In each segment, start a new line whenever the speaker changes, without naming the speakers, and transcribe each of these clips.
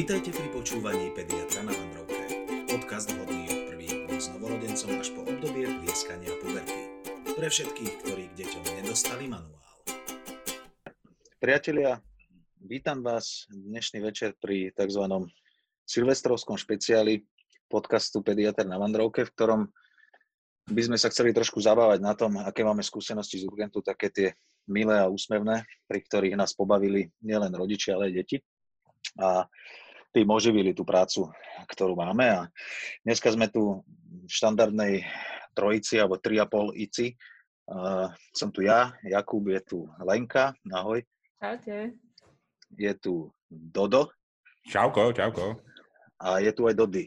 Vítajte pri počúvaní Pediatra na Vandrovke. Podcast vhodný od prvých s novorodencom až po obdobie plieskania puberty. Pre všetkých, ktorí k deťom nedostali manuál.
Priatelia, vítam vás dnešný večer pri tzv. silvestrovskom špeciáli podcastu Pediatr na Vandrovke, v ktorom by sme sa chceli trošku zabávať na tom, aké máme skúsenosti z urgentu, také tie milé a úsmevné, pri ktorých nás pobavili nielen rodičia, ale aj deti a tým oživili tú prácu, ktorú máme. A dneska sme tu v štandardnej trojici alebo tri a pol ici. Uh, som tu ja, Jakub, je tu Lenka, ahoj.
Čaute.
Je tu Dodo.
Čauko, čauko.
A je tu aj Dody.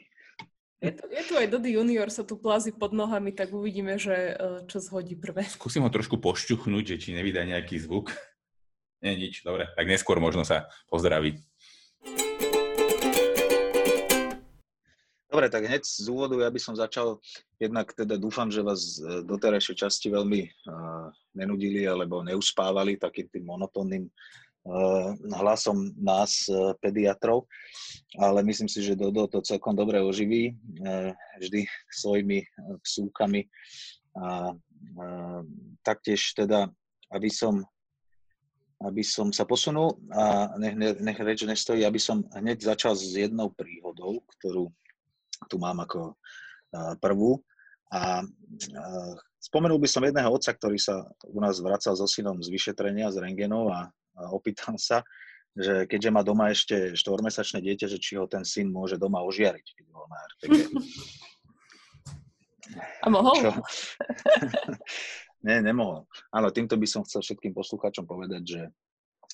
Je tu, je tu aj Dody junior, sa tu plazí pod nohami, tak uvidíme, že čo zhodí prvé.
Skúsim ho trošku pošťuchnúť, že či nevydá nejaký zvuk. Nie, nič, dobre. Tak neskôr možno sa pozdraví.
Dobre, tak hneď z úvodu ja by som začal, jednak teda dúfam, že vás e, do terajšej časti veľmi uh, nenudili alebo neuspávali takým tým monotónnym uh, hlasom nás, uh, pediatrov, ale myslím si, že Dodo to celkom dobre oživí, uh, vždy svojimi psúkami. A uh, taktiež teda, aby som aby som sa posunul a nech, nech reč nestojí, aby som hneď začal s jednou príhodou, ktorú tu mám ako prvú. A spomenul by som jedného otca, ktorý sa u nás vracal so synom z vyšetrenia, z rengenov a, opýtal sa, že keďže má doma ešte štvormesačné dieťa, že či ho ten syn môže doma ožiariť, keď ho na RPG.
A mohol? Čo?
Nie, nemohol. Áno, týmto by som chcel všetkým poslucháčom povedať, že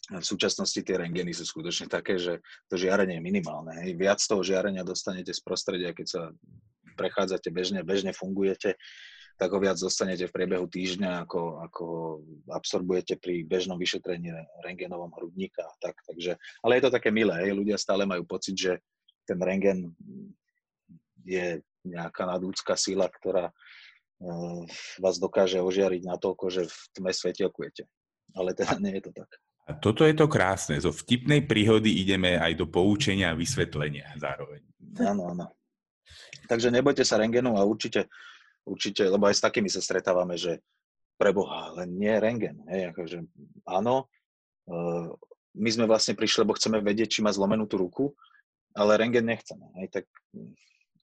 v súčasnosti tie rengeny sú skutočne také, že to žiarenie je minimálne. Viac toho žiarenia dostanete z prostredia, keď sa prechádzate bežne, bežne fungujete, tak ho viac dostanete v priebehu týždňa, ako, ako absorbujete pri bežnom vyšetrení rengenovom hrudníka. Tak, takže, ale je to také milé, hej. ľudia stále majú pocit, že ten rengen je nejaká nadúcka sila, ktorá uh, vás dokáže ožiariť na toľko, že v tme svetelkujete. Ale teda nie je to tak.
A toto je to krásne. Zo vtipnej príhody ideme aj do poučenia a vysvetlenia zároveň.
Áno, áno. Takže nebojte sa rengenu a určite, určite, lebo aj s takými sa stretávame, že preboha, len nie rengen. Hej, akože, áno, uh, my sme vlastne prišli, lebo chceme vedieť, či má zlomenú tú ruku, ale rengen nechceme. Hej, tak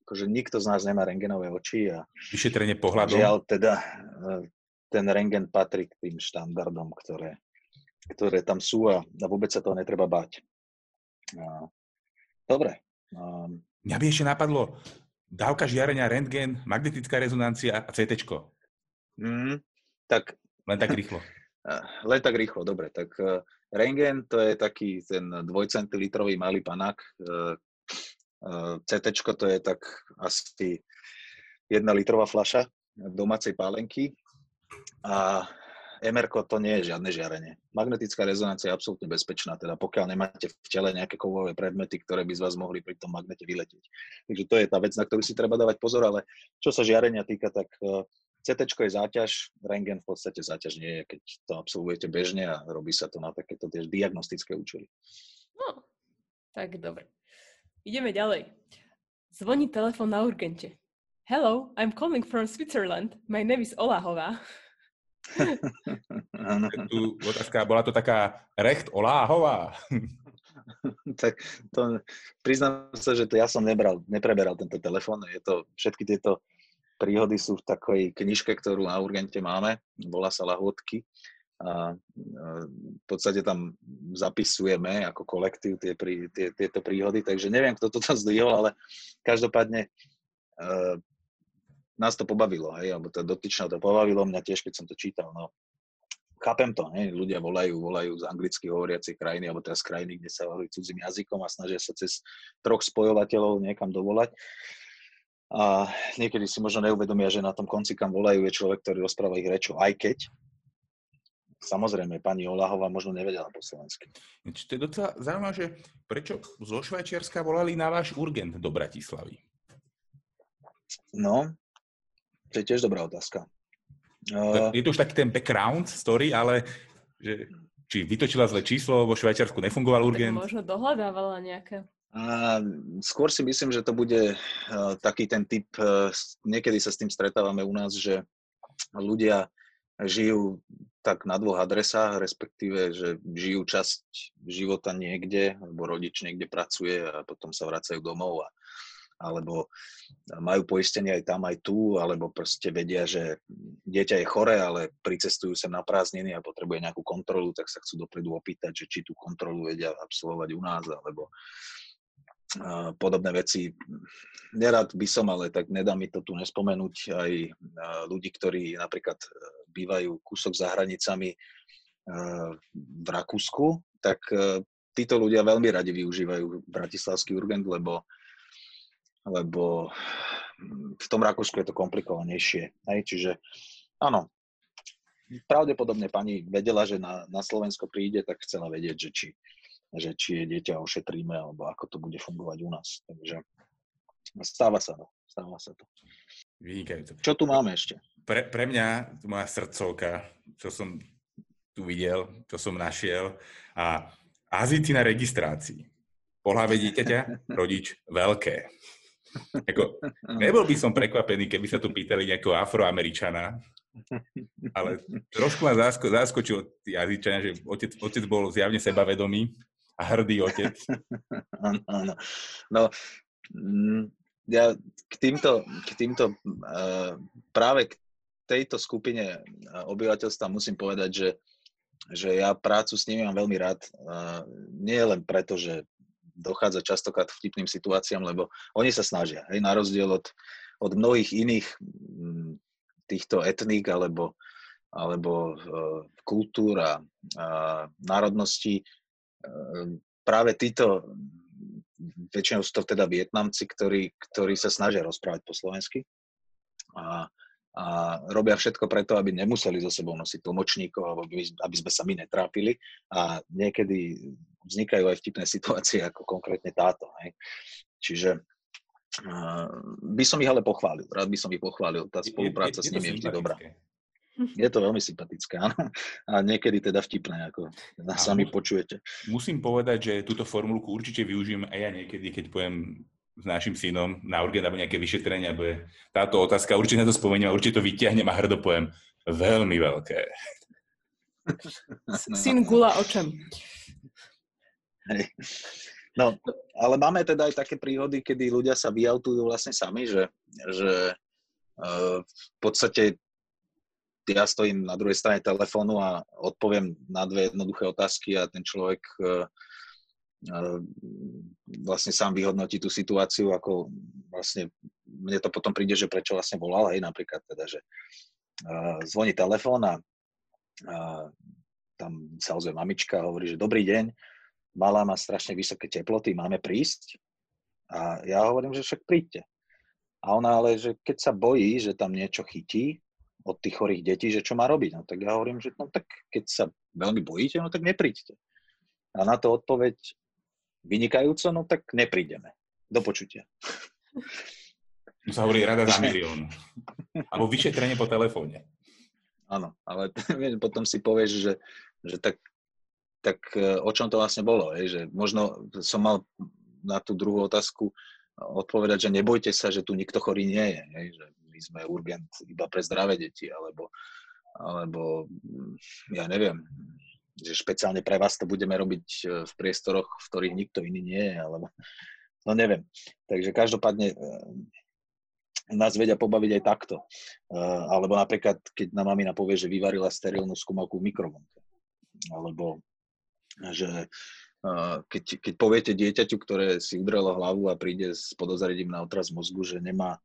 akože nikto z nás nemá rengenové oči a
vyšetrenie pohľadom.
Žiaľ, teda uh, ten rengen patrí k tým štandardom, ktoré, ktoré tam sú a, a vôbec sa toho netreba báť. Dobre.
Mňa by ešte napadlo dávka žiarenia, rentgen, magnetická rezonancia a CT.
Mm, tak...
Len tak rýchlo.
Len tak rýchlo, dobre. Tak uh, rengen to je taký ten dvojcentilitrový malý panák. Uh, uh, CT to je tak asi jedna litrová fľaša domácej pálenky. A MR to nie je žiadne žiarenie. Magnetická rezonancia je absolútne bezpečná, teda pokiaľ nemáte v tele nejaké kovové predmety, ktoré by z vás mohli pri tom magnete vyletieť. Takže to je tá vec, na ktorú si treba dávať pozor, ale čo sa žiarenia týka, tak e, CT je záťaž, rengen v podstate záťaž nie je, keď to absolvujete bežne a robí sa to na takéto tiež diagnostické účely.
No, tak dobre. Ideme ďalej. Zvoní telefon na urgente. Hello, I'm calling from Switzerland. My name is Olahová.
tu otázka, bola to taká recht Oláhová.
tak to, priznám sa, že to ja som nebral, nepreberal tento telefón. Je to, všetky tieto príhody sú v takej knižke, ktorú na Urgente máme, volá sa Lahôdky. A v podstate tam zapisujeme ako kolektív tie, tie, tieto príhody, takže neviem, kto to tam zdvihol, ale každopádne nás to pobavilo, hej, alebo to dotyčná to pobavilo mňa tiež, keď som to čítal, no. Chápem to, hej, ľudia volajú, volajú z anglicky hovoriacej krajiny, alebo teraz krajiny, kde sa hovorí cudzím jazykom a snažia sa cez troch spojovateľov niekam dovolať. A niekedy si možno neuvedomia, že na tom konci, kam volajú, je človek, ktorý rozpráva ich rečou, aj keď Samozrejme, pani Olahová možno nevedela po slovensky.
To je docela zaujímavé, že prečo zo Švajčiarska volali na váš urgent do Bratislavy?
No, to je tiež dobrá otázka.
Uh, je to už taký ten background story, ale že, či vytočila zle číslo, vo Švajčiarsku nefungoval urgent?
Tak možno dohľadávala nejaká
A skôr si myslím, že to bude uh, taký ten typ, uh, niekedy sa s tým stretávame u nás, že ľudia žijú tak na dvoch adresách, respektíve, že žijú časť života niekde, alebo rodič niekde pracuje a potom sa vracajú domov a alebo majú poistenie aj tam, aj tu, alebo proste vedia, že dieťa je chore, ale pricestujú sem na prázdniny a potrebuje nejakú kontrolu, tak sa chcú dopredu opýtať, že či tú kontrolu vedia absolvovať u nás, alebo podobné veci. Nerad by som, ale tak nedá mi to tu nespomenúť aj ľudí, ktorí napríklad e, bývajú kúsok za hranicami e, v Rakúsku, tak e, títo ľudia veľmi radi využívajú bratislavský urgent, lebo, lebo v tom Rakúsku je to komplikovanejšie. Hej? Čiže áno, pravdepodobne pani vedela, že na, na Slovensko príde, tak chcela vedieť, že či, že či je dieťa ošetríme, alebo ako to bude fungovať u nás. Takže stáva sa to. Stáva sa to.
Vynikajúce.
Čo tu máme ešte?
Pre, pre mňa, moja srdcovka, čo som tu videl, čo som našiel, a azity na registrácii. Pohľave dieťaťa, rodič, veľké. Ako, nebol by som prekvapený, keby sa tu pýtali nejakého afroameričana, ale trošku ma zasko, zaskočil jazyčania, že otec, otec bol zjavne sebavedomý a hrdý otec.
Áno. No, mm, ja k týmto, k týmto uh, práve k tejto skupine obyvateľstva musím povedať, že, že ja prácu s nimi mám veľmi rád. Uh, nie len preto, že dochádza častokrát k vtipným situáciám, lebo oni sa snažia, hej, na rozdiel od, od mnohých iných mm, týchto etník alebo, alebo uh, kultúr a, a národností, Ehm, práve títo, väčšinou sú to teda Vietnamci, ktorí, ktorí sa snažia rozprávať po slovensky. A, a robia všetko preto, aby nemuseli so sebou nosiť tlmočníkov, alebo aby, aby sme sa my netrápili a niekedy vznikajú aj vtipné situácie, ako konkrétne táto. Hej. Čiže uh, by som ich ale pochválil, rád by som ich pochválil, tá spolupráca je, je, je s nimi je vždy dobrá. Je to veľmi sympatické, áno. A niekedy teda vtipné, ako sami počujete.
Musím povedať, že túto formulku určite využijem aj ja niekedy, keď pojem s našim synom na urgent alebo nejaké vyšetrenie, alebo je táto otázka, určite na to spomeniem a určite to vyťahnem a hrdo pojem veľmi veľké.
Syn gula očem.
Hej. No, ale máme teda aj také príhody, kedy ľudia sa vyautujú vlastne sami, že, že uh, v podstate ja stojím na druhej strane telefónu a odpoviem na dve jednoduché otázky a ten človek e, vlastne sám vyhodnotí tú situáciu, ako vlastne mne to potom príde, že prečo vlastne volal, hej, napríklad teda, že zvoní telefón a tam sa ozve mamička a hovorí, že dobrý deň, malá má strašne vysoké teploty, máme prísť? A ja hovorím, že však príďte. A ona ale, že keď sa bojí, že tam niečo chytí, od tých chorých detí, že čo má robiť. No tak ja hovorím, že no tak keď sa veľmi bojíte, no tak nepríďte. A na to odpoveď vynikajúco, no tak neprídeme. Do počutia.
To sa hovorí rada za milión. Alebo vyšetrenie po telefóne.
Áno, ale potom si povieš, že, že tak, tak e, o čom to vlastne bolo. Je, že možno som mal na tú druhú otázku odpovedať, že nebojte sa, že tu nikto chorý nie je. je že my sme urgent iba pre zdravé deti, alebo, alebo ja neviem, že špeciálne pre vás to budeme robiť e, v priestoroch, v ktorých nikto iný nie je, alebo no neviem. Takže každopádne e, nás vedia pobaviť aj takto. E, alebo napríklad, keď nám mamina povie, že vyvarila sterilnú skúmavku v mikrovlnke. Alebo že keď, keď poviete dieťaťu, ktoré si udrelo hlavu a príde s podozrením na otraz mozgu, že nemá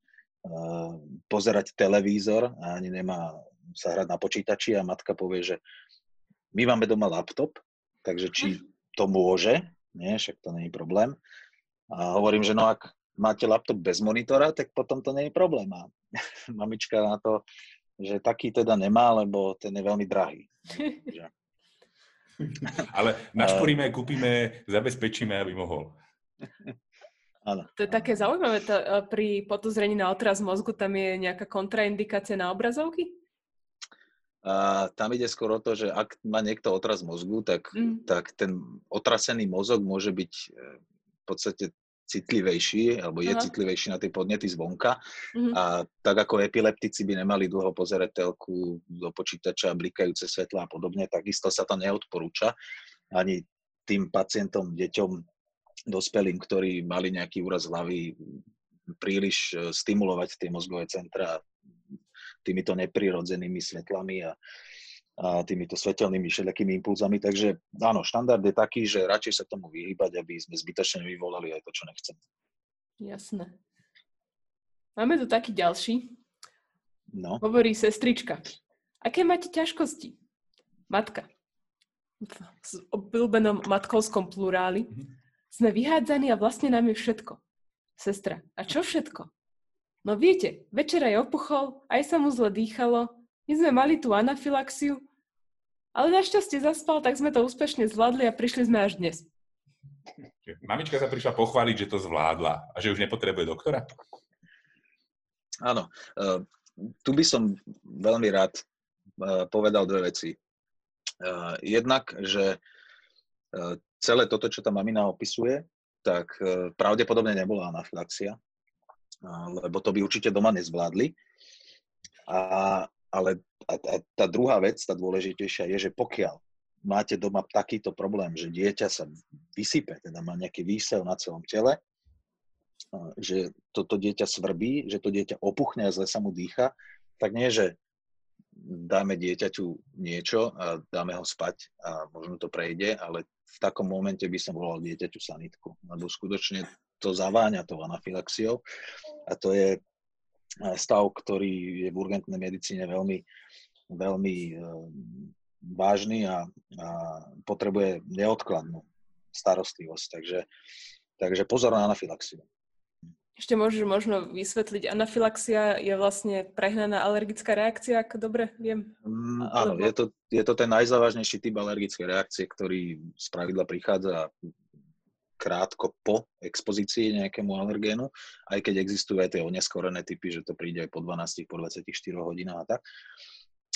pozerať televízor a ani nemá sa hrať na počítači a matka povie, že my máme doma laptop, takže či mhm. to môže, nie, však to je problém. A hovorím, že no ak máte laptop bez monitora, tak potom to nie je problém. A mamička na to, že taký teda nemá, lebo ten je veľmi drahý.
Ale našporíme, kúpime, zabezpečíme, aby mohol.
Áno.
To je také zaujímavé, to, pri podozrení na otraz mozgu tam je nejaká kontraindikácia na obrazovky?
A tam ide skôr o to, že ak má niekto otraz mozgu, tak, mm. tak ten otrasený mozog môže byť e, v podstate citlivejší, alebo je
Aha.
citlivejší na tie podnety zvonka.
Mhm.
A tak ako epileptici by nemali dlho pozerať telku do počítača, blikajúce svetla a podobne, takisto sa to neodporúča ani tým pacientom, deťom, dospelým, ktorí mali nejaký úraz hlavy, príliš e, stimulovať tie mozgové centra týmito neprirodzenými svetlami a, a týmito svetelnými všelijakými impulzami. Takže áno, štandard je taký, že radšej sa tomu vyhýbať, aby sme zbytočne vyvolali aj to, čo nechceme.
Jasné. Máme tu taký ďalší.
No,
Hovorí sestrička. Aké máte ťažkosti? Matka. V obľúbenom matkovskom pluráli.
Mhm.
Sme vyhádzaní a vlastne nám je všetko. Sestra. A čo všetko? No viete, večera je opuchol, aj sa mu zle dýchalo, my sme mali tú anafilaxiu, ale našťastie zaspal, tak sme to úspešne zvládli a prišli sme až dnes.
Mamička sa prišla pochváliť, že to zvládla a že už nepotrebuje doktora.
áno. Uh, tu by som veľmi rád uh, povedal dve veci. Uh, jednak, že celé toto, čo tá mamina opisuje, tak pravdepodobne nebola anafilaxia, lebo to by určite doma nezvládli. A, ale a, a tá druhá vec, tá dôležitejšia, je, že pokiaľ máte doma takýto problém, že dieťa sa vysype, teda má nejaký výsev na celom tele, že toto dieťa svrbí, že to dieťa opuchne a zle sa mu dýcha, tak nie, že dáme dieťaťu niečo a dáme ho spať a možno to prejde, ale v takom momente by som volal dieťaťu sanitku, lebo skutočne to zaváňa tou anafilaxiou a to je eh, stav, ktorý je v urgentnej medicíne veľmi, veľmi eh, vážny a, a potrebuje neodkladnú starostlivosť. Takže, takže pozor na anafilaxiu.
Ešte môžeš možno vysvetliť, anafilaxia je vlastne prehnaná alergická reakcia, ak dobre viem.
Mm, áno,
alebo-
je to, je to ten najzávažnejší typ alergickej reakcie, ktorý z pravidla prichádza krátko po expozícii nejakému alergénu, aj keď existujú aj tie oneskorené typy, že to príde aj po 12, po 24 hodinách a tak.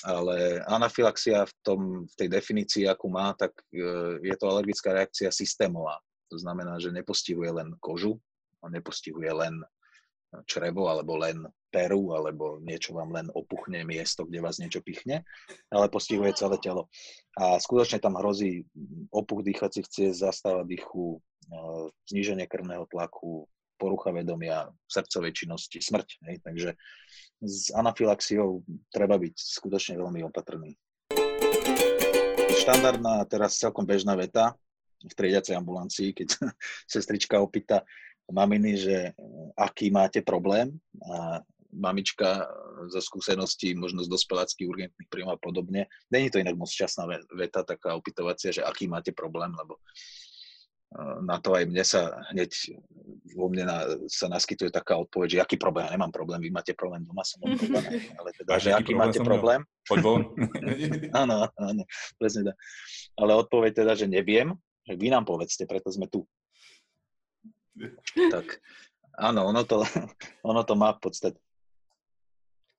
Ale anafilaxia v, tom, v tej definícii, akú má, tak e, je to alergická reakcia systémová. To znamená, že nepostihuje len kožu, nepostihuje len črevo alebo len peru alebo niečo vám len opuchne miesto, kde vás niečo pichne, ale postihuje celé telo. A skutočne tam hrozí opuch dýchacích ciest, zastava dýchu, zníženie krvného tlaku, porucha vedomia, srdcovej činnosti, smrť. Hej? Takže s anafilaxiou treba byť skutočne veľmi opatrný. Štandardná, teraz celkom bežná veta v triediacej ambulancii, keď sestrička opýta maminy, že aký máte problém a mamička zo skúseností, možno z dospeláckých urgentných príjmov a podobne. Není to inak moc šťastná ve- veta, taká opytovacia, že aký máte problém, lebo na to aj mne sa hneď vo mne na, sa naskytuje taká odpoveď, že aký problém, ja nemám problém, vy máte problém, doma som odpovedaný, ale teda, že aký
problém
máte problém,
Poď von.
áno, áno, presne tak. Ale odpoveď teda, že neviem, že vy nám povedzte, preto sme tu. Tak áno, ono to, ono to má v podstate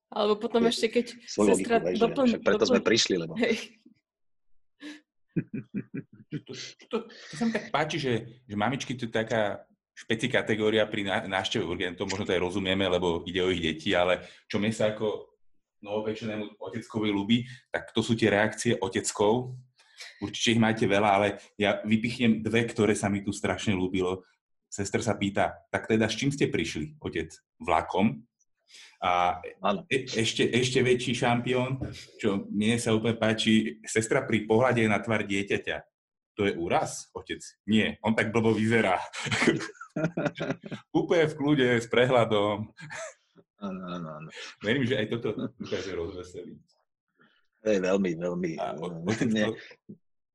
Alebo potom ešte, keď
svoju
sestra
logiku, hej, že
doplň,
preto sme
doplň,
prišli, lebo
hej,
To, to, to sa mi tak páči, že, že mamičky to je taká špeci kategória pri ná- návšteve urgentov, možno to aj rozumieme, lebo ide o ich deti, ale čo mne sa ako novopečenému oteckovi ľúbi, tak to sú tie reakcie oteckov. Určite ich máte veľa, ale ja vypichnem dve, ktoré sa mi tu strašne ľúbilo. Sester sa pýta, tak teda s čím ste prišli, otec? Vlakom? A e- ešte, ešte väčší šampión, čo mne sa úplne páči, sestra pri pohľade na tvár dieťaťa. To je úraz, otec? Nie, on tak blbo vyzerá. úplne v kľude, s prehľadom.
Áno, áno, áno.
Verím, že aj toto dokáže rozveseliť.
To je veľmi, veľmi...
A o- otecko,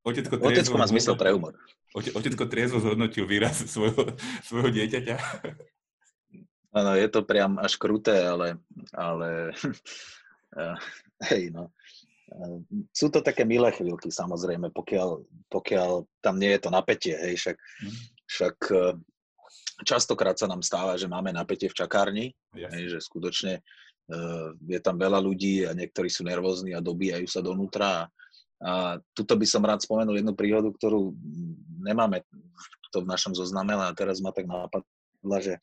otecko,
Otecko má zmysel pre humor.
Ote- Otecko triezvo zhodnotil výraz svojho, svojho dieťaťa.
Áno, je to priam až kruté, ale, ale eh, hej, no. Eh, Sú to také milé chvíľky, samozrejme, pokiaľ, pokiaľ tam nie je to napätie, hej, však,
Mhm.
však eh, častokrát sa nám stáva, že máme napätie v čakárni,
Jasne.
hej, že skutočne je tam veľa ľudí a niektorí sú nervózni a dobíjajú sa donútra. A, a tuto by som rád spomenul jednu príhodu, ktorú nemáme, to v našom zozname, ale teraz ma tak napadla, že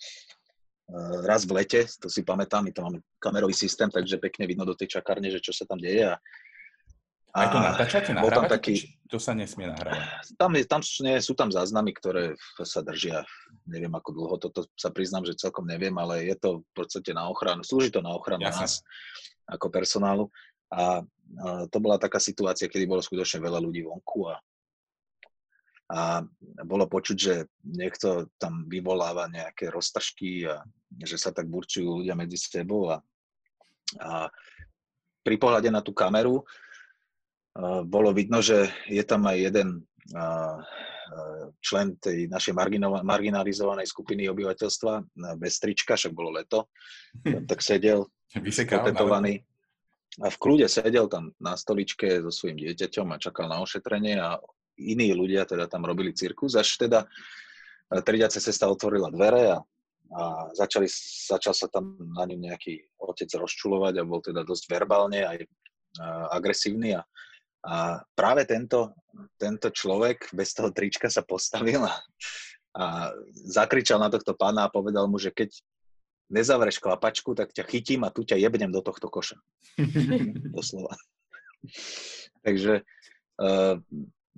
raz v lete, to si pamätám, my to máme kamerový systém, takže pekne vidno do tej čakárne, že čo sa tam deje a
a to natáčate, nahrávate? Taký,
to
sa nesmie nahrávať?
Tam, je, tam nie, sú tam záznamy, ktoré sa držia, neviem ako dlho, toto sa priznám, že celkom neviem, ale je to v podstate na ochranu, slúži to na ochranu Jasne. nás ako personálu. A, a to bola taká situácia, kedy bolo skutočne veľa ľudí vonku a, a bolo počuť, že niekto tam vyvoláva nejaké roztržky a že sa tak burčujú ľudia medzi sebou a, a pri pohľade na tú kameru bolo vidno, že je tam aj jeden člen tej našej marginalizovanej skupiny obyvateľstva bez trička, však bolo leto, tak sedel
opätovaný
a v kľude sedel tam na stoličke so svojím dieťaťom a čakal na ošetrenie a iní ľudia teda tam robili cirkus, až teda tridiace cesta otvorila dvere a, a začali, začal sa tam na ňu nejaký otec rozčulovať a bol teda dosť verbálne aj agresívny a a práve tento, tento človek bez toho trička sa postavil a, a zakričal na tohto pána a povedal mu, že keď nezavreš klapačku, tak ťa chytím a tu ťa jebnem do tohto koša. Doslova. Takže uh,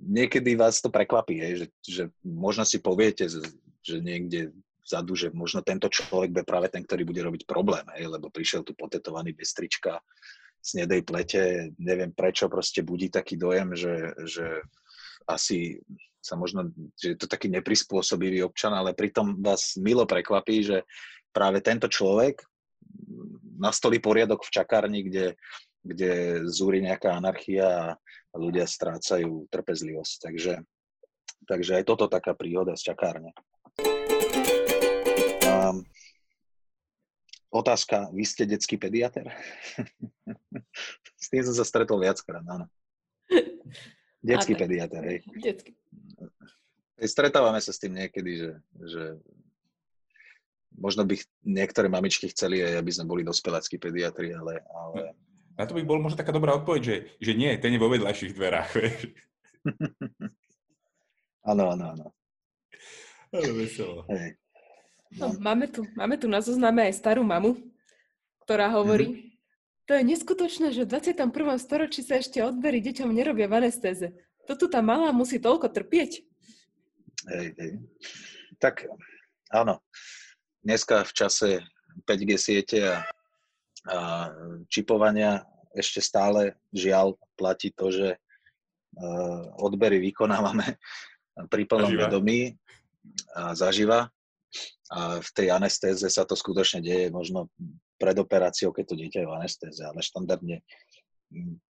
niekedy vás to prekvapí, hej, že, že možno si poviete, že niekde vzadu, že možno tento človek bude práve ten, ktorý bude robiť problém, hej, lebo prišiel tu potetovaný bez trička, snedej plete, neviem prečo, proste budí taký dojem, že, že asi sa možno, že je to taký neprispôsobivý občan, ale pritom vás milo prekvapí, že práve tento človek nastolí poriadok v čakárni, kde, kde zúri nejaká anarchia a ľudia strácajú trpezlivosť. Takže, takže aj toto taká príhoda z čakárne. Um, Otázka, vy ste detský pediater? S tým som sa stretol viackrát, áno. Detský pediater, hej.
Detský.
Stretávame sa s tým niekedy, že, že možno by niektoré mamičky chceli aj, aby sme boli dospeláckí pediatri, ale, ale...
Na to by bol možno taká dobrá odpoveď, že, že nie, ten je vo vedľajších dverách,
Áno, áno, áno.
Veselo.
No, máme, tu, máme tu na zozname aj starú mamu, ktorá hovorí, mm-hmm. to je neskutočné, že v 21. storočí sa ešte odbery deťom nerobia v anestéze. To tu tá malá musí toľko trpieť.
Hej, hej. Tak áno, dneska v čase 5G siete a, a čipovania ešte stále žiaľ platí to, že uh, odbery vykonávame pri plnom vedomí a zaživa a v tej anestéze sa to skutočne deje možno pred operáciou, keď to dieťa je v anestéze, ale štandardne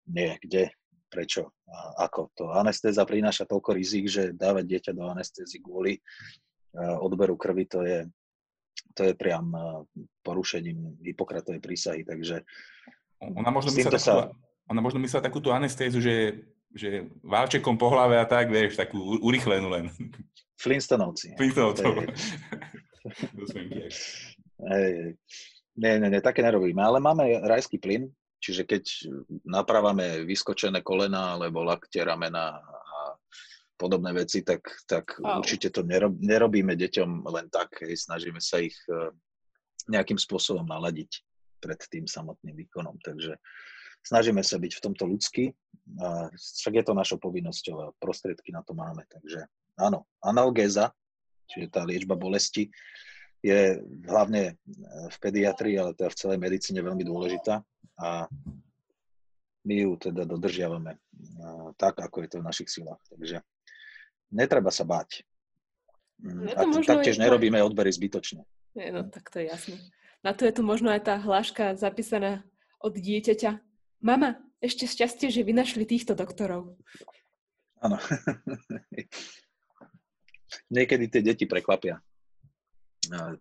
nie, kde, prečo a ako. To anestéza prináša toľko rizik, že dávať dieťa do anestézy kvôli e, odberu krvi, to je, to je priam e, porušením Hipokratovej prísahy, takže
ona možno, myslela sa... takú, ona možno myslela takú tú anestézu, že, že válčekom po hlave a tak, vieš, takú urychlenú len.
Flintstonovci.
Flintstonovci.
Nie, nie, nie, také nerobíme, ale máme rajský plyn, čiže keď napravame vyskočené kolena alebo lakte, ramena a podobné veci, tak, tak oh. určite to nerob, nerobíme deťom len tak, hej, snažíme sa ich e, nejakým spôsobom naladiť pred tým samotným výkonom, takže snažíme sa byť v tomto ľudský, a však je to našou povinnosťou a prostriedky na to máme, takže áno, analgéza, čiže tá liečba bolesti, je hlavne v pediatrii, ale teda v celej medicíne veľmi dôležitá a my ju teda dodržiavame tak, ako je to v našich silách. Takže netreba sa báť. Mm, a taktiež nerobíme odbery zbytočne.
Je, no, tak to je jasné. Na to je tu možno aj tá hláška zapísaná od dieťaťa. Mama, ešte šťastie, že vy našli týchto doktorov.
Áno. niekedy tie deti prekvapia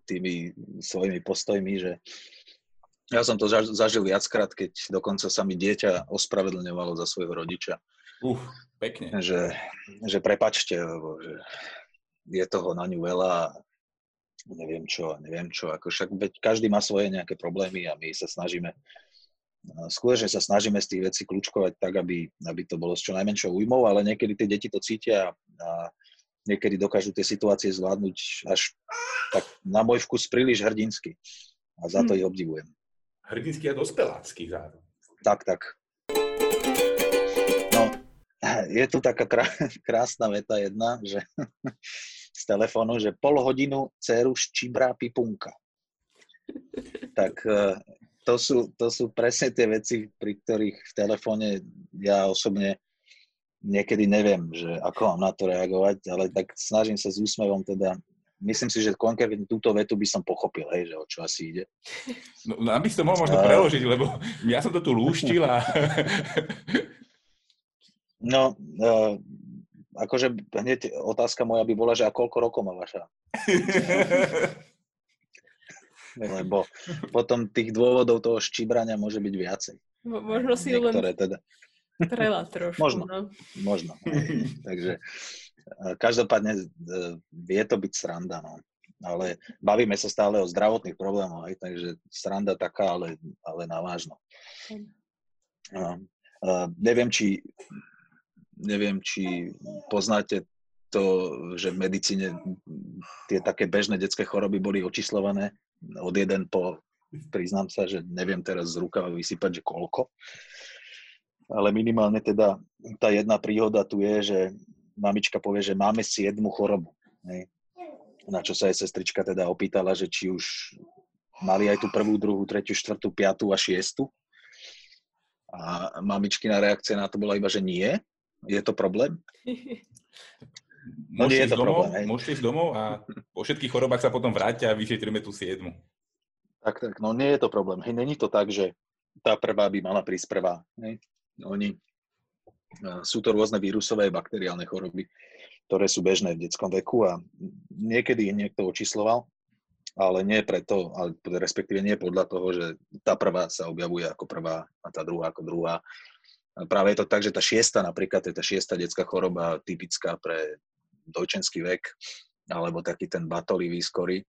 tými svojimi postojmi, že ja som to zažil viackrát, keď dokonca sa mi dieťa ospravedlňovalo za svojho rodiča.
Uf, pekne.
Že, že prepačte, lebo že je toho na ňu veľa neviem čo, neviem čo. Ako však veď každý má svoje nejaké problémy a my sa snažíme skutočne sa snažíme z tých vecí kľúčkovať tak, aby, aby to bolo s čo najmenšou újmou, ale niekedy tie deti to cítia a niekedy dokážu tie situácie zvládnuť až tak na môj vkus príliš hrdinsky. A za to
Hm.
ich obdivujem.
Hrdinsky a dospelácky zároveň.
Tak, tak. No, je tu taká krá- krásna veta jedna, že z telefónu, že pol hodinu dceru ščibrá pipunka. Tak e, to sú, to sú presne tie veci, pri ktorých v telefóne ja osobne niekedy neviem, že ako mám na to reagovať, ale tak snažím sa s úsmevom teda Myslím si, že konkrétne túto vetu by som pochopil, hej, že o čo asi ide.
No, no aby si to mohol možno preložiť, lebo ja som to tu lúštil a...
No, uh, akože hneď otázka moja by bola, že a koľko rokov má vaša? Lebo potom tých dôvodov toho ščibrania môže byť viacej.
Mo- Možno si ju len
Niektoré teda,
trela trošku.
Možno.
No.
možno. Takže eh, každopádne eh, vie to byť sranda, no. Ale bavíme sa stále o zdravotných problémoch, hej, takže sranda taká, ale, ale na vážno. No. Uh, neviem, či, neviem, či poznáte to, že v medicíne tie také bežné detské choroby boli očíslované od jeden po, priznám sa, že neviem teraz z rukava vysypať, že koľko. Ale minimálne teda tá jedna príhoda tu je, že mamička povie, že máme siedmu chorobu. Hej. Na čo sa aj sestrička teda opýtala, že či už mali aj tú prvú, druhú, tretiu, štvrtú, piatú a šiestu. A mamičkina reakcia na to bola iba, že nie. Je to problém? No nie je
Môžete ísť
to
domov,
problém,
môžete ísť domov a po všetkých chorobách sa potom vráťte a vyšetríme tú siedmu.
Tak, tak, no nie je to problém. Hej, není to tak, že tá prvá by mala prísť prvá. Hej. Oni, a sú to rôzne vírusové a bakteriálne choroby, ktoré sú bežné v detskom veku a niekedy ich niekto očísloval, ale nie preto, ale respektíve nie podľa toho, že tá prvá sa objavuje ako prvá a tá druhá ako druhá. Práve je to tak, že tá šiesta napríklad, to je tá šiesta detská choroba typická pre dojčenský vek, alebo taký ten batolivý skory,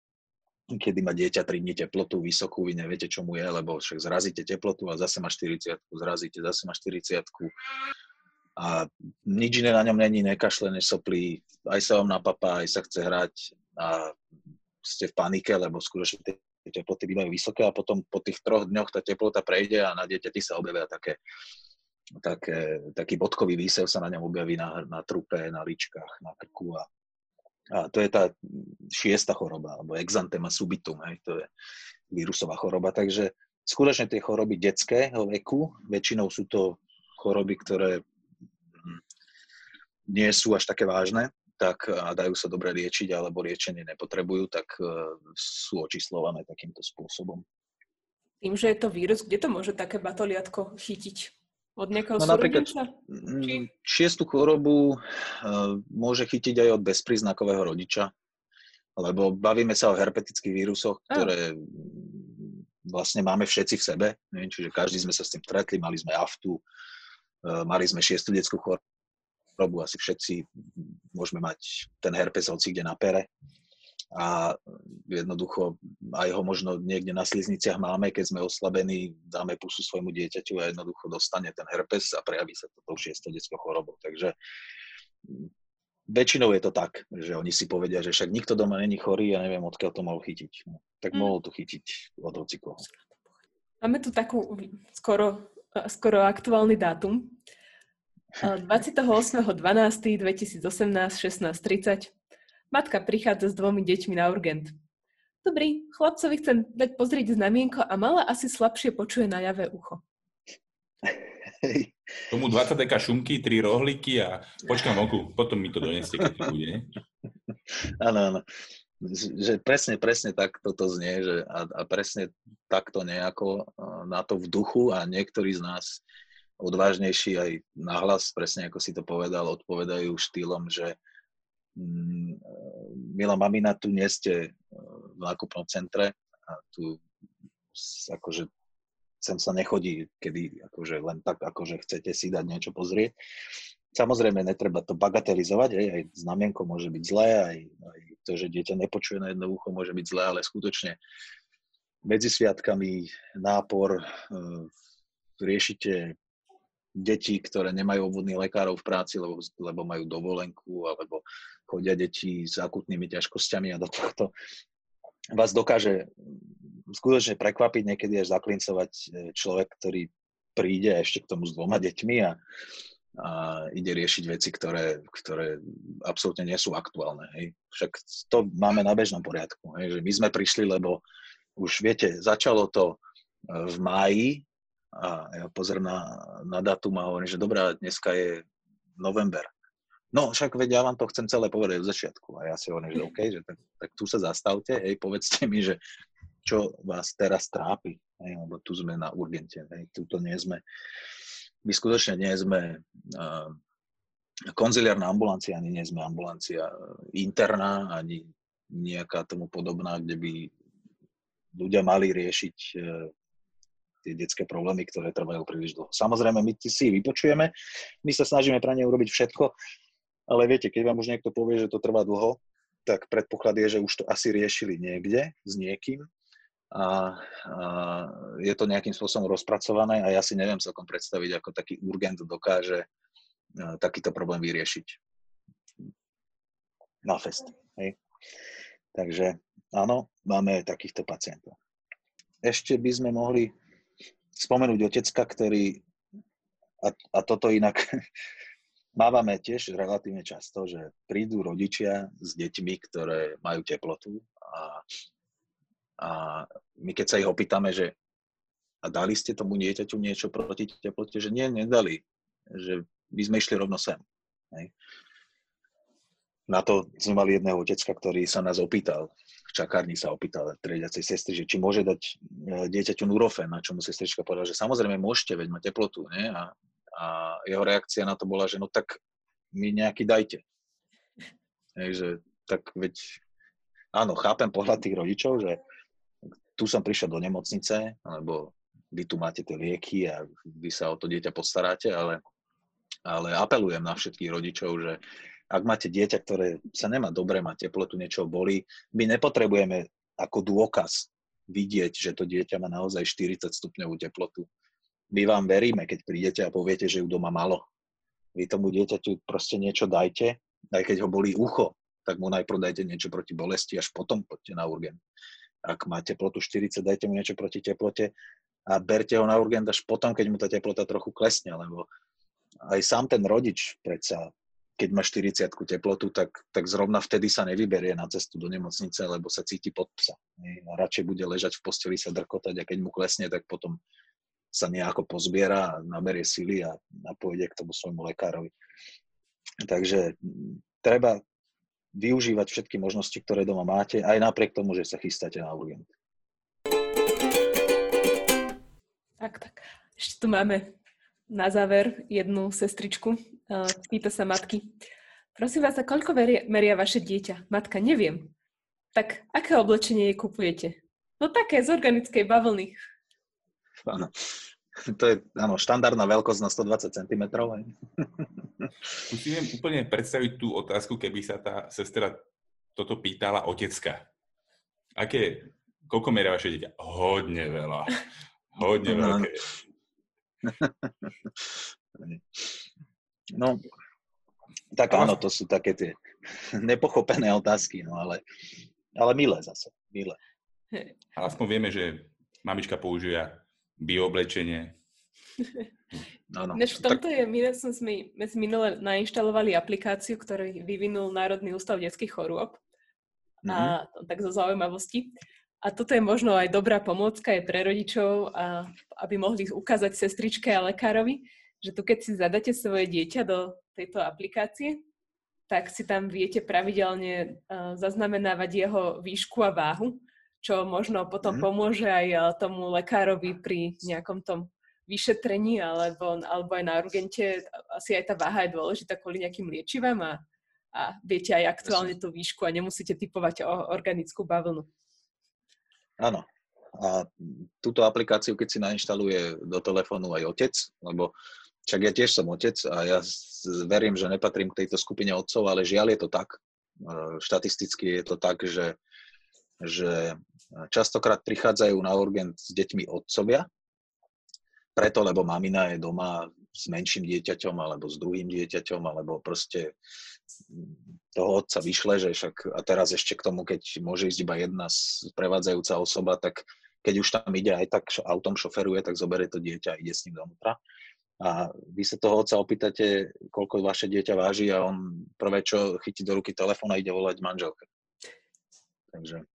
kedy má dieťa 3 dní teplotu vysokú, vy neviete, čo mu je, lebo však zrazíte teplotu a zase má 40, zrazíte, zase má 40 a nič iné na ňom není, nekašle, nesoplí, aj sa vám napapá, aj sa chce hrať a ste v panike, lebo skutočne tie teploty bývajú vysoké a potom po tých troch dňoch tá teplota prejde a na dieťati sa objavia také, také, taký bodkový výsev sa na ňom objaví na, na trupe, na líčkach, na krku a, a to je tá šiesta choroba, alebo exantema subitum, hej, to je vírusová choroba, takže skutočne tie choroby detského veku, väčšinou sú to choroby, ktoré hm, nie sú až také vážne, tak a dajú sa dobre liečiť, alebo liečenie nepotrebujú, tak uh, sú očíslované takýmto spôsobom.
Tým, že je to vírus, kde to môže také batoliatko chytiť? Od nejakého
No napríklad-? Mm, Šiestu chorobu uh, môže chytiť aj od bezpríznakového rodiča, lebo bavíme sa o herpetických vírusoch, ktoré mm, vlastne máme všetci v sebe, ne? čiže každý sme sa s tým stretli, mali sme aftu, uh, mali sme šiestu detskú chorobu, asi všetci môžeme mať ten herpes hoci kde na pere a jednoducho aj ho možno niekde na slizniciach máme, keď sme oslabení, dáme pusu svojmu dieťaťu a jednoducho dostane ten herpes a prejaví sa to tou šiestou detskou chorobou. Takže mm, väčšinou je to tak, že oni si povedia, že však nikto doma není chorý a neviem, odkiaľ to mohol chytiť. No, tak
Mm.
mohol to chytiť od hocikoho.
Máme tu takú skoro, skoro aktuálny dátum. 28.12.2018, 16.30. Matka prichádza s dvomi deťmi na urgent. Dobrý, chlapcovi chcem dať pozrieť znamienko a mala asi slabšie počuje na ľavé ucho.
Hej.
Tomu 20 deka šunky, 3 rohlíky a počkám vonku, potom mi to doneste, keď to bude. ne?
Áno, áno. Že presne, presne tak toto znie, že a, a presne takto nejako na to v duchu a niektorí z nás odvážnejší aj nahlas, presne ako si to povedal, odpovedajú štýlom, že mm, milá mamina, tu nie ste e, v nákupnom centre a tu akože sem sa nechodí, kedy akože len tak, akože chcete si dať niečo pozrieť. Samozrejme, netreba to bagatelizovať, hej, aj znamienko môže byť zlé, aj, aj to, že dieťa nepočuje na jedno ucho, môže byť zlé, ale skutočne medzi sviatkami nápor, e, riešite deti, ktoré nemajú obvodných lekárov v práci, lebo, lebo majú dovolenku, alebo chodia deti s akutnými ťažkosťami a do tohto vás dokáže skutočne prekvapiť, niekedy až zaklincovať e, človek, ktorý príde ešte k tomu s dvoma deťmi a, a ide riešiť veci, ktoré, ktoré absolútne nie sú aktuálne. Hej. Však to máme na bežnom poriadku. Hej, že my sme prišli, lebo už viete, začalo to e, v máji a ja pozriem na, na datum a hovorím, že dobrá, dneska je november. No však veď ja vám to chcem celé povedať od začiatku. A ja si hovorím, že OK, že tak, tak tu sa zastavte, hej, povedzte mi, že čo vás teraz trápi, hej, lebo tu sme na urgente, hej, tu to nie sme, my skutočne nie sme uh, konziliárna ambulancia, ani nie sme ambulancia interná, ani nejaká tomu podobná, kde by ľudia mali riešiť uh, tie detské problémy, ktoré trvajú príliš dlho. Samozrejme, my si vypočujeme, my sa snažíme pre ne urobiť všetko, ale viete, keď vám už niekto povie, že to trvá dlho, tak predpoklad je, že už to asi riešili niekde s niekým a, a je to nejakým spôsobom rozpracované a ja si neviem celkom predstaviť, ako taký urgent dokáže takýto problém vyriešiť na fest. Hej. Takže áno, máme takýchto pacientov. Ešte by sme mohli spomenúť otecka, ktorý, a, a toto inak mávame tiež relatívne často, že prídu rodičia s deťmi, ktoré majú teplotu a a my keď sa ich opýtame, že a dali ste tomu dieťaťu niečo proti teplote, že nie, nedali. Že my sme išli rovno sem. Hej. Na to sme mali jedného otecka, ktorý sa nás opýtal, v čakárni sa opýtal triediacej sestry, že či môže dať e, dieťaťu Nurofen, na čo mu sestrička povedala, že samozrejme môžete, veď má teplotu. Nie? A, a jeho reakcia na to bola, že no tak mi nejaký dajte. Hej, že tak veď, áno, chápem pohľad tých rodičov, že tu som prišiel do nemocnice, lebo vy tu máte tie lieky a vy sa o to dieťa postaráte, ale, ale apelujem na všetkých rodičov, že ak máte dieťa, ktoré sa nemá dobre, má teplotu, niečo boli, my nepotrebujeme ako dôkaz vidieť, že to dieťa má naozaj 40 stupňovú teplotu. My vám veríme, keď prídete a poviete, že ju doma malo. Vy tomu dieťaťu proste niečo dajte, aj keď ho bolí ucho, tak mu najprv dajte niečo proti bolesti, až potom poďte na urgent ak má teplotu 40, dajte mu niečo proti teplote a berte ho na urgent až potom, keď mu tá teplota trochu klesne, lebo aj sám ten rodič predsa, keď má 40 teplotu, tak, tak zrovna vtedy sa nevyberie na cestu do nemocnice, lebo sa cíti pod psa. A radšej bude ležať v posteli sa drkotať a keď mu klesne, tak potom sa nejako pozbiera, naberie sily a, a pôjde k tomu svojmu lekárovi. Takže treba využívať všetky možnosti, ktoré doma máte, aj napriek tomu, že sa chystáte na urgent.
Tak, tak. Ešte tu máme na záver jednu sestričku. Pýta sa matky. Prosím vás, a koľko veria, meria vaše dieťa? Matka, neviem. Tak, aké oblečenie jej kupujete? No také, z organickej bavlny.
Áno. To je áno, štandardná veľkosť na 120 cm.
Viem úplne predstaviť tú otázku, keby sa tá sestra toto pýtala otecka. Aké, koľko meria vaše dieťa? Hodne veľa. Hodne no. veľké.
No, tak áno, to sú také tie nepochopené otázky, no ale, ale milé zase, milé.
Ale aspoň vieme, že mamička používa bioblečenie.
No, no. Než v tomto tak... je, my sme, my sme minule nainštalovali aplikáciu, ktorú vyvinul Národný ústav detských chorôb. Mm-hmm. A tak zo zaujímavosti. A toto je možno aj dobrá pomôcka aj pre rodičov, a, aby mohli ukázať sestričke a lekárovi, že tu keď si zadáte svoje dieťa do tejto aplikácie, tak si tam viete pravidelne uh, zaznamenávať jeho výšku a váhu čo možno potom mm. pomôže aj eh, tomu lekárovi pri nejakom tom vyšetrení alebo, alebo aj na urgente. Asi aj tá váha je dôležitá kvôli nejakým liečivám a, a viete aj aktuálne tú výšku a nemusíte typovať o organickú bavlnu.
Áno. A túto aplikáciu, keď si nainštaluje do telefónu aj otec, lebo však ja tiež som otec a ja verím, že nepatrím k tejto skupine otcov, ale žiaľ je to tak. Eh, štatisticky je to tak, že že častokrát prichádzajú na urgent s deťmi otcovia, preto, lebo mamina je doma s menším dieťaťom alebo s druhým dieťaťom, alebo proste toho otca vyšle, že však a teraz ešte k tomu, keď môže ísť iba jedna prevádzajúca osoba, tak keď už tam ide aj tak autom šoferuje, tak zoberie to dieťa a ide s ním dovnútra. A vy sa toho otca opýtate, koľko vaše dieťa váži a on prvé, čo chytí do ruky telefón a ide volať manželke. Takže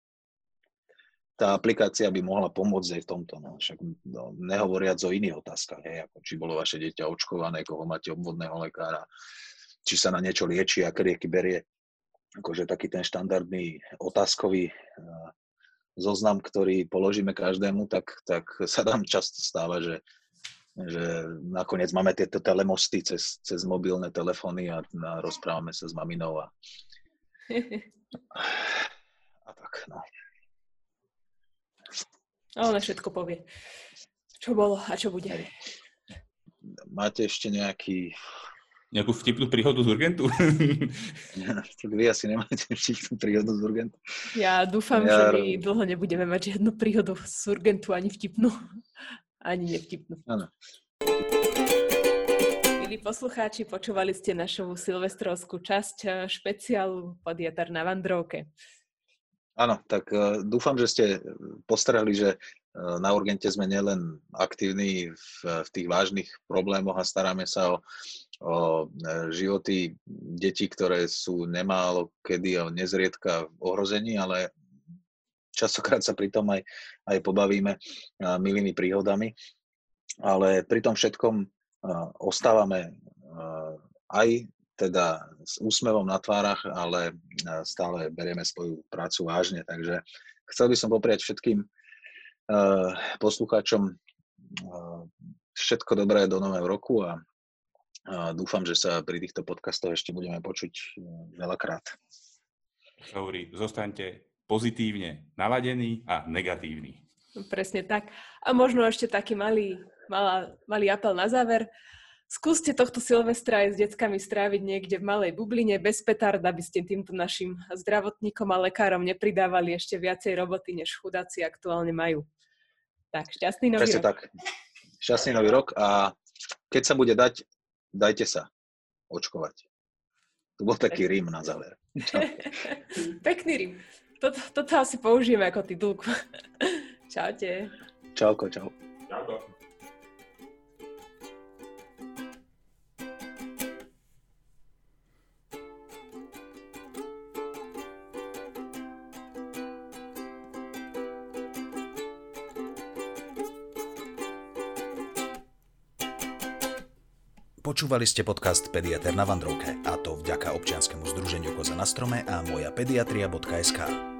tá aplikácia by mohla pomôcť aj v tomto. No. Však no, nehovoriac o iných otázkach, hej, ako či bolo vaše dieťa očkované, koho máte obvodného lekára, či sa na niečo lieči, aké lieky berie. Akože taký ten štandardný otázkový uh, zoznam, ktorý položíme každému, tak, tak sa nám často stáva, že že nakoniec máme tieto telemosty cez, cez mobilné telefóny a, a rozprávame sa s maminou a, a tak, no.
A ona všetko povie. Čo bolo a čo bude.
Máte ešte nejaký...
Nejakú vtipnú príhodu z Urgentu?
vy asi nemáte vtipnú príhodu z Urgentu.
Ja dúfam, ja... že my dlho nebudeme mať žiadnu príhodu z Urgentu ani vtipnú ani nevtipnú. Áno. Milí poslucháči, počúvali ste našu silvestrovskú časť eh, špeciálu Podiatar na Vandrovke.
Áno, tak uh, dúfam, že ste postrehli, že uh, na Urgente sme nielen aktívni v, v tých vážnych problémoch a staráme sa o, o životy detí, ktoré sú nemálo kedy a nezriedka v ohrození, ale častokrát sa pri tom aj, aj pobavíme milými príhodami, ale pri tom všetkom ostávame aj teda s úsmevom na tvárach, ale stále berieme svoju prácu vážne. Takže chcel by som popriať všetkým poslucháčom všetko dobré do nového roku a dúfam, že sa pri týchto podcastoch ešte budeme počuť e, veľakrát.
Hovorí, zostaňte pozitívne naladený a negatívny.
Presne tak. A možno ešte taký malý, malá, malý apel na záver. Skúste tohto Silvestra aj s deckami stráviť niekde v malej bubline bez petarda, aby ste týmto našim zdravotníkom a lekárom nepridávali ešte viacej roboty, než chudáci aktuálne majú. Tak, šťastný nový
Presne
rok.
tak. Šťastný nový rok a keď sa bude dať, dajte sa očkovať. To bol taký rím na záver.
Pekný rím. Toto, toto asi použijeme ako titulku. Čaute.
Čauko, čau.
Čauko.
Počúvali ste podcast Pediater na Vandrovke a to vďaka občianskému združeniu Koza na strome a moja pediatria.sk.